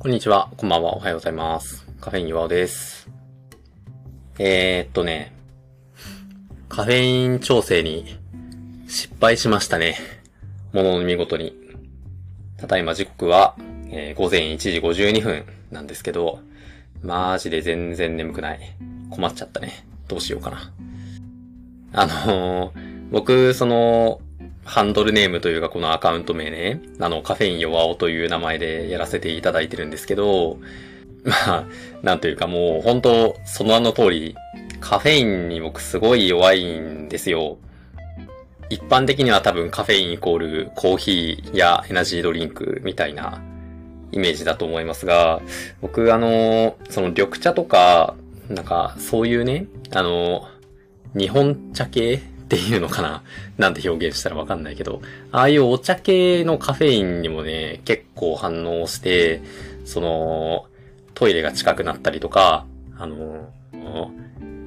こんにちは、こんばんは、おはようございます。カフェイン岩尾です。えー、っとね、カフェイン調整に失敗しましたね。ものの見事に。ただいま時刻は、えー午前1時52分なんですけど、マジで全然眠くない。困っちゃったね。どうしようかな。あのー僕、その、ハンドルネームというかこのアカウント名ね、あの、カフェイン弱尾という名前でやらせていただいてるんですけど、まあ、なんというかもう本当その名の通り、カフェインに僕すごい弱いんですよ。一般的には多分カフェインイコールコーヒーやエナジードリンクみたいなイメージだと思いますが、僕あの、その緑茶とか、なんかそういうね、あの、日本茶系っていうのかな？なんて表現したらわかんないけど、ああいうお茶系のカフェインにもね、結構反応して、その、トイレが近くなったりとか、あの、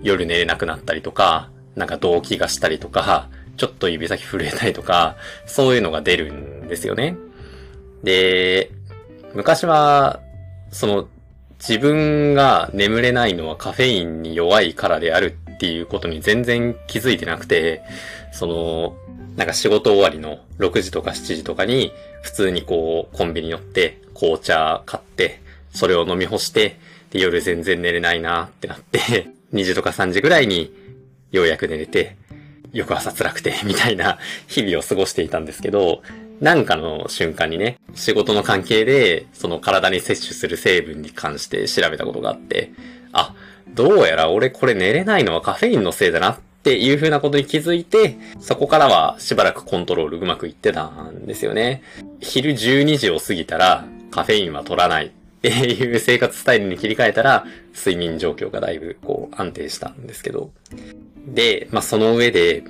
夜寝れなくなったりとか、なんか動悸がしたりとか、ちょっと指先震えたりとか、そういうのが出るんですよね。で、昔は、その、自分が眠れないのはカフェインに弱いからであるっていうことに全然気づいてなくて、その、なんか仕事終わりの6時とか7時とかに、普通にこう、コンビニ寄って、紅茶買って、それを飲み干して、で、夜全然寝れないなってなって、2時とか3時ぐらいに、ようやく寝れて、翌朝辛くて、みたいな日々を過ごしていたんですけど、なんかの瞬間にね、仕事の関係で、その体に摂取する成分に関して調べたことがあって、どうやら俺これ寝れないのはカフェインのせいだなっていう風なことに気づいて、そこからはしばらくコントロールうまくいってたんですよね。昼12時を過ぎたらカフェインは取らないっていう生活スタイルに切り替えたら、睡眠状況がだいぶこう安定したんですけど。で、まあその上で、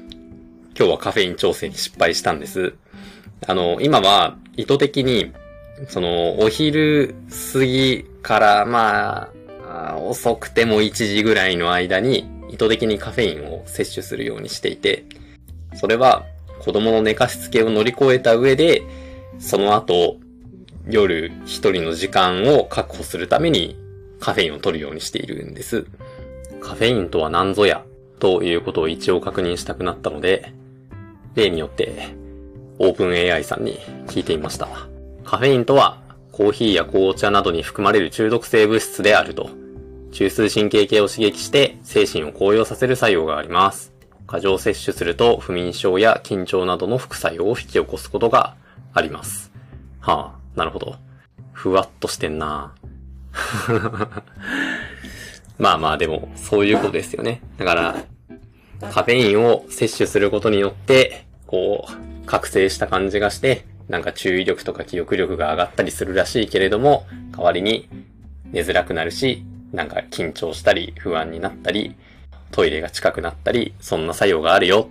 今日はカフェイン調整に失敗したんです。あの、今は意図的に、その、お昼過ぎから、まあ、あ遅くても1時ぐらいの間に、意図的にカフェインを摂取するようにしていて、それは子供の寝かしつけを乗り越えた上で、その後、夜一人の時間を確保するためにカフェインを取るようにしているんです。カフェインとは何ぞや、ということを一応確認したくなったので、例によって、オープン AI さんに聞いてみました。カフェインとは、コーヒーや紅茶などに含まれる中毒性物質であると。中枢神経系を刺激して精神を高揚させる作用があります。過剰摂取すると不眠症や緊張などの副作用を引き起こすことがあります。はあ、なるほど。ふわっとしてんな まあまあでも、そういうことですよね。だから、カフェインを摂取することによって、こう、覚醒した感じがして、なんか注意力とか記憶力が上がったりするらしいけれども、代わりに寝づらくなるし、なんか緊張したり不安になったり、トイレが近くなったり、そんな作用があるよ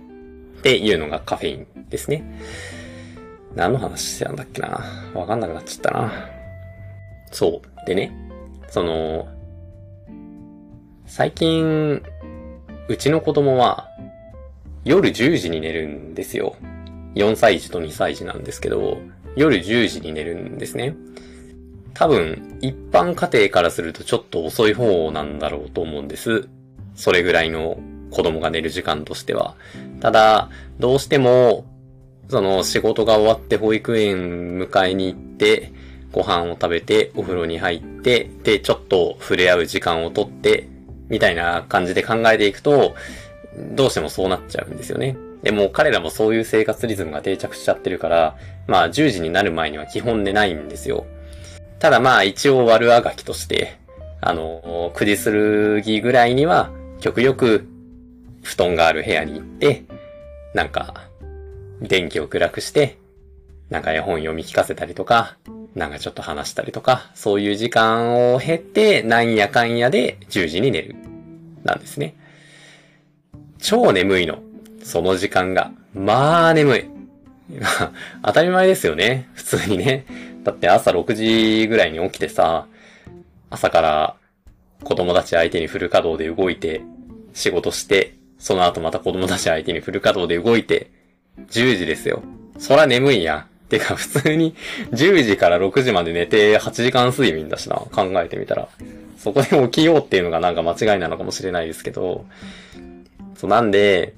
っていうのがカフェインですね。何の話してたんだっけなわかんなくなっちゃったな。そう。でね、その、最近、うちの子供は夜10時に寝るんですよ。4歳児と2歳児なんですけど、夜10時に寝るんですね。多分、一般家庭からするとちょっと遅い方なんだろうと思うんです。それぐらいの子供が寝る時間としては。ただ、どうしても、その仕事が終わって保育園迎えに行って、ご飯を食べてお風呂に入って、で、ちょっと触れ合う時間をとって、みたいな感じで考えていくと、どうしてもそうなっちゃうんですよね。でも彼らもそういう生活リズムが定着しちゃってるから、まあ10時になる前には基本寝ないんですよ。ただまあ一応悪あがきとして、あの、9時過ぎぐらいには極力布団がある部屋に行って、なんか電気を暗くして、なんか絵本読み聞かせたりとか、なんかちょっと話したりとか、そういう時間を経て、なんやかんやで10時に寝る。なんですね。超眠いの。その時間が。まあ眠い。当たり前ですよね。普通にね。だって朝6時ぐらいに起きてさ、朝から子供たち相手にフル稼働で動いて、仕事して、その後また子供たち相手にフル稼働で動いて、10時ですよ。そら眠いや。てか普通に10時から6時まで寝て8時間睡眠だしな、考えてみたら。そこで起きようっていうのがなんか間違いなのかもしれないですけど、そうなんで、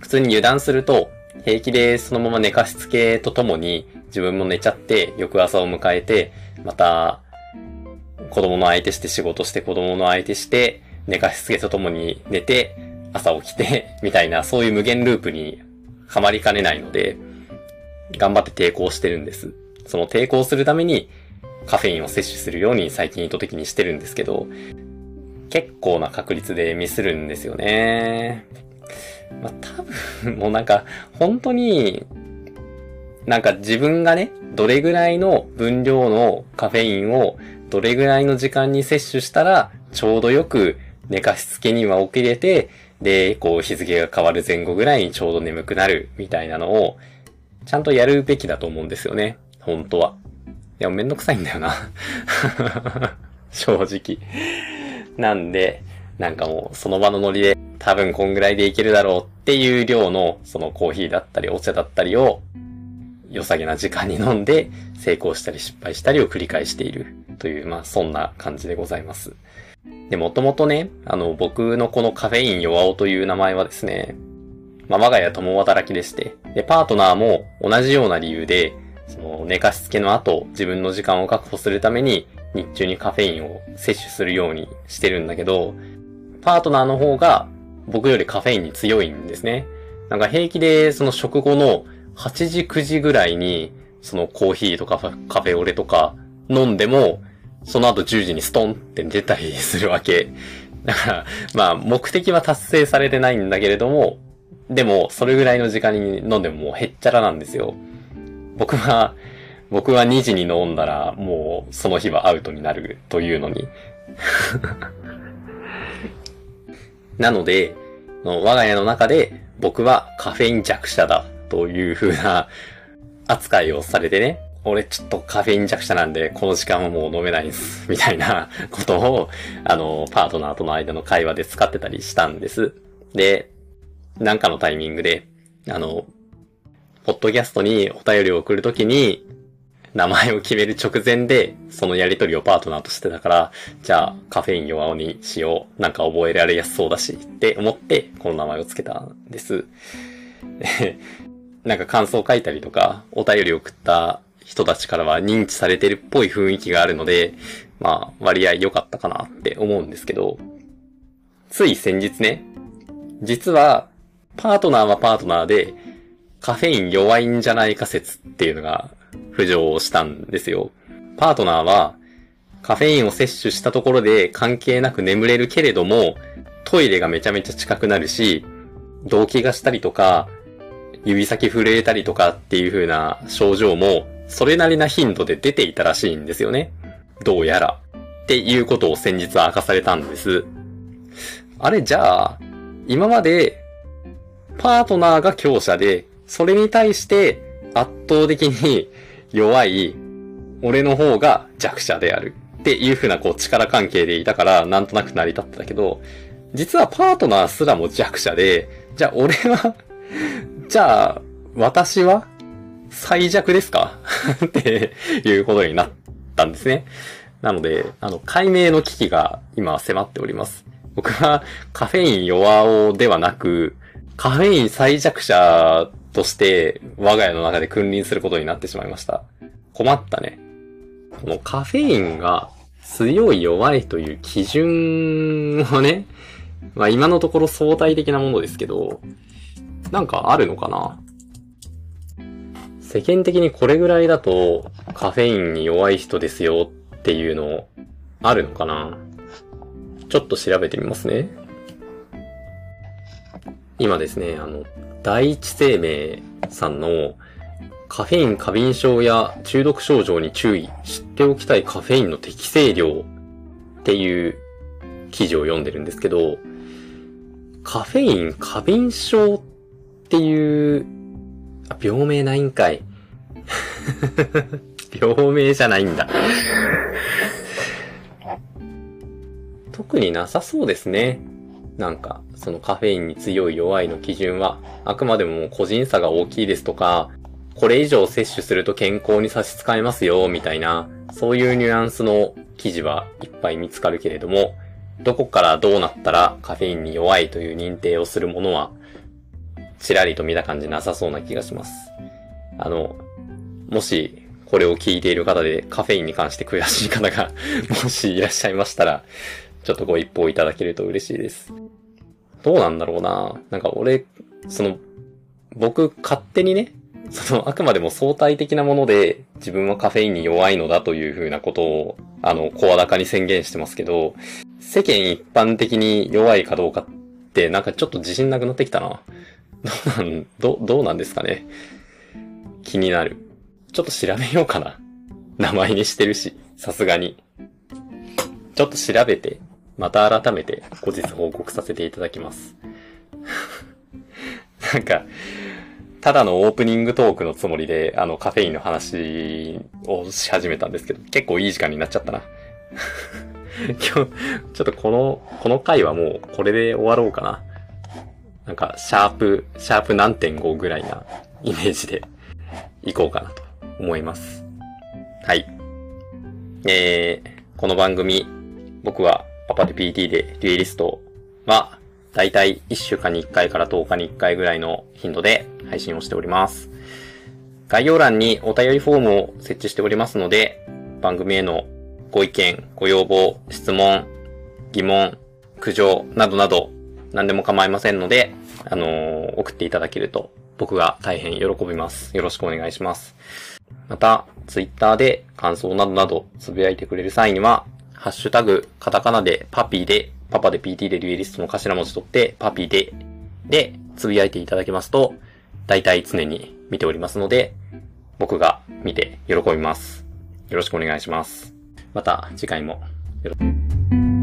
普通に油断すると、平気でそのまま寝かしつけとともに自分も寝ちゃって翌朝を迎えて、また子供の相手して仕事して子供の相手して寝かしつけとともに寝て朝起きて みたいなそういう無限ループにはまりかねないので頑張って抵抗してるんです。その抵抗するためにカフェインを摂取するように最近意図的にしてるんですけど結構な確率でミスるんですよね。まあ、多分、もうなんか、本当に、なんか自分がね、どれぐらいの分量のカフェインをどれぐらいの時間に摂取したら、ちょうどよく寝かしつけには起きれて、で、こう日付が変わる前後ぐらいにちょうど眠くなるみたいなのを、ちゃんとやるべきだと思うんですよね。本当は。いや、めんどくさいんだよな。正直。なんで、なんかもうその場のノリで多分こんぐらいでいけるだろうっていう量のそのコーヒーだったりお茶だったりを良さげな時間に飲んで成功したり失敗したりを繰り返しているという、まあそんな感じでございます。で、もともとね、あの僕のこのカフェイン弱尾という名前はですね、まあ我が家共働きでして、で、パートナーも同じような理由で、その寝かしつけの後自分の時間を確保するために日中にカフェインを摂取するようにしてるんだけど、パートナーの方が僕よりカフェインに強いんですね。なんか平気でその食後の8時9時ぐらいにそのコーヒーとかカフェオレとか飲んでもその後10時にストンって出たりするわけ。だから、まあ目的は達成されてないんだけれども、でもそれぐらいの時間に飲んでももうへっちゃらなんですよ。僕は、僕は2時に飲んだらもうその日はアウトになるというのに。なので、我が家の中で僕はカフェイン弱者だという風な 扱いをされてね、俺ちょっとカフェイン弱者なんで、この時間はもう飲めないんです、みたいな ことを、あの、パートナーとの間の会話で使ってたりしたんです。で、なんかのタイミングで、あの、ポッドキャストにお便りを送るときに、名前を決める直前で、そのやりとりをパートナーとしてたから、じゃあカフェイン弱尾にしよう。なんか覚えられやすそうだし、って思って、この名前を付けたんです。なんか感想書いたりとか、お便りを送った人たちからは認知されてるっぽい雰囲気があるので、まあ、割合良かったかなって思うんですけど、つい先日ね、実は、パートナーはパートナーで、カフェイン弱いんじゃないか説っていうのが浮上したんですよ。パートナーは、カフェインを摂取したところで関係なく眠れるけれども、トイレがめちゃめちゃ近くなるし、動悸がしたりとか、指先震えたりとかっていう風な症状も、それなりな頻度で出ていたらしいんですよね。どうやら。っていうことを先日明かされたんです。あれ、じゃあ、今まで、パートナーが強者で、それに対して圧倒的に 弱い俺の方が弱者であるっていう風なこう力関係でいたからなんとなく成り立ってたけど、実はパートナーすらも弱者で、じゃあ俺は じゃあ私は最弱ですか？っていうことになったんですね。なので、あの、解明の危機が今迫っております。僕はカフェイン弱尾ではなく、カフェイン最弱者として我が家の中で君臨することになってしまいました。困ったね。このカフェインが強い弱いという基準はね、まあ今のところ相対的なものですけど、なんかあるのかな？世間的にこれぐらいだとカフェインに弱い人ですよっていうのあるのかな？ちょっと調べてみますね。今ですね、あの、第一生命さんのカフェイン過敏症や中毒症状に注意、知っておきたいカフェインの適正量っていう記事を読んでるんですけど、カフェイン過敏症っていう、あ、病名ないんかい。病名じゃないんだ 特になさそうですね。なんか、そのカフェインに強い弱いの基準は、あくまでも個人差が大きいですとか、これ以上摂取すると健康に差し支えますよ、みたいな、そういうニュアンスの記事はいっぱい見つかるけれども、どこからどうなったらカフェインに弱いという認定をするものは、ちらりと見た感じなさそうな気がします。あの、もし、これを聞いている方でカフェインに関して悔しい方が もしいらっしゃいましたら、ちょっとご一報いただけると嬉しいです。どうなんだろうななんか俺、その、僕勝手にね、その、あくまでも相対的なもので、自分はカフェインに弱いのだというふうなことを、あの、声高に宣言してますけど、世間一般的に弱いかどうかって、なんかちょっと自信なくなってきたな。どうなん、ど、どうなんですかね。気になる。ちょっと調べようかな。名前にしてるし、さすがに。ちょっと調べて、また改めて後日報告させていただきます。なんか、ただのオープニングトークのつもりで、あの、カフェインの話をし始めたんですけど、結構いい時間になっちゃったな。今日、ちょっとこの、この回はもうこれで終わろうかな。なんか、シャープ、シャープ何点5ぐらいなイメージでいこうかなと思います。はい。えー、この番組、僕はパパで PT でデュエリストは、だいたい1週間に1回から10日に1回ぐらいの頻度で配信をしております。概要欄にお便りフォームを設置しておりますので、番組へのご意見、ご要望、質問、疑問、苦情などなど何でも構いませんので、あのー、送っていただけると僕が大変喜びます。よろしくお願いします。また、ツイッターで感想などなどつぶやいてくれる際には、ハッシュタグ、カタカナでパピーで、パパで PT でデュエリストの頭文字取って、パピーで、で、つぶやいていただけますと、大体常に見ておりますので、僕が見て喜びます。よろしくお願いします。また次回もよろしく。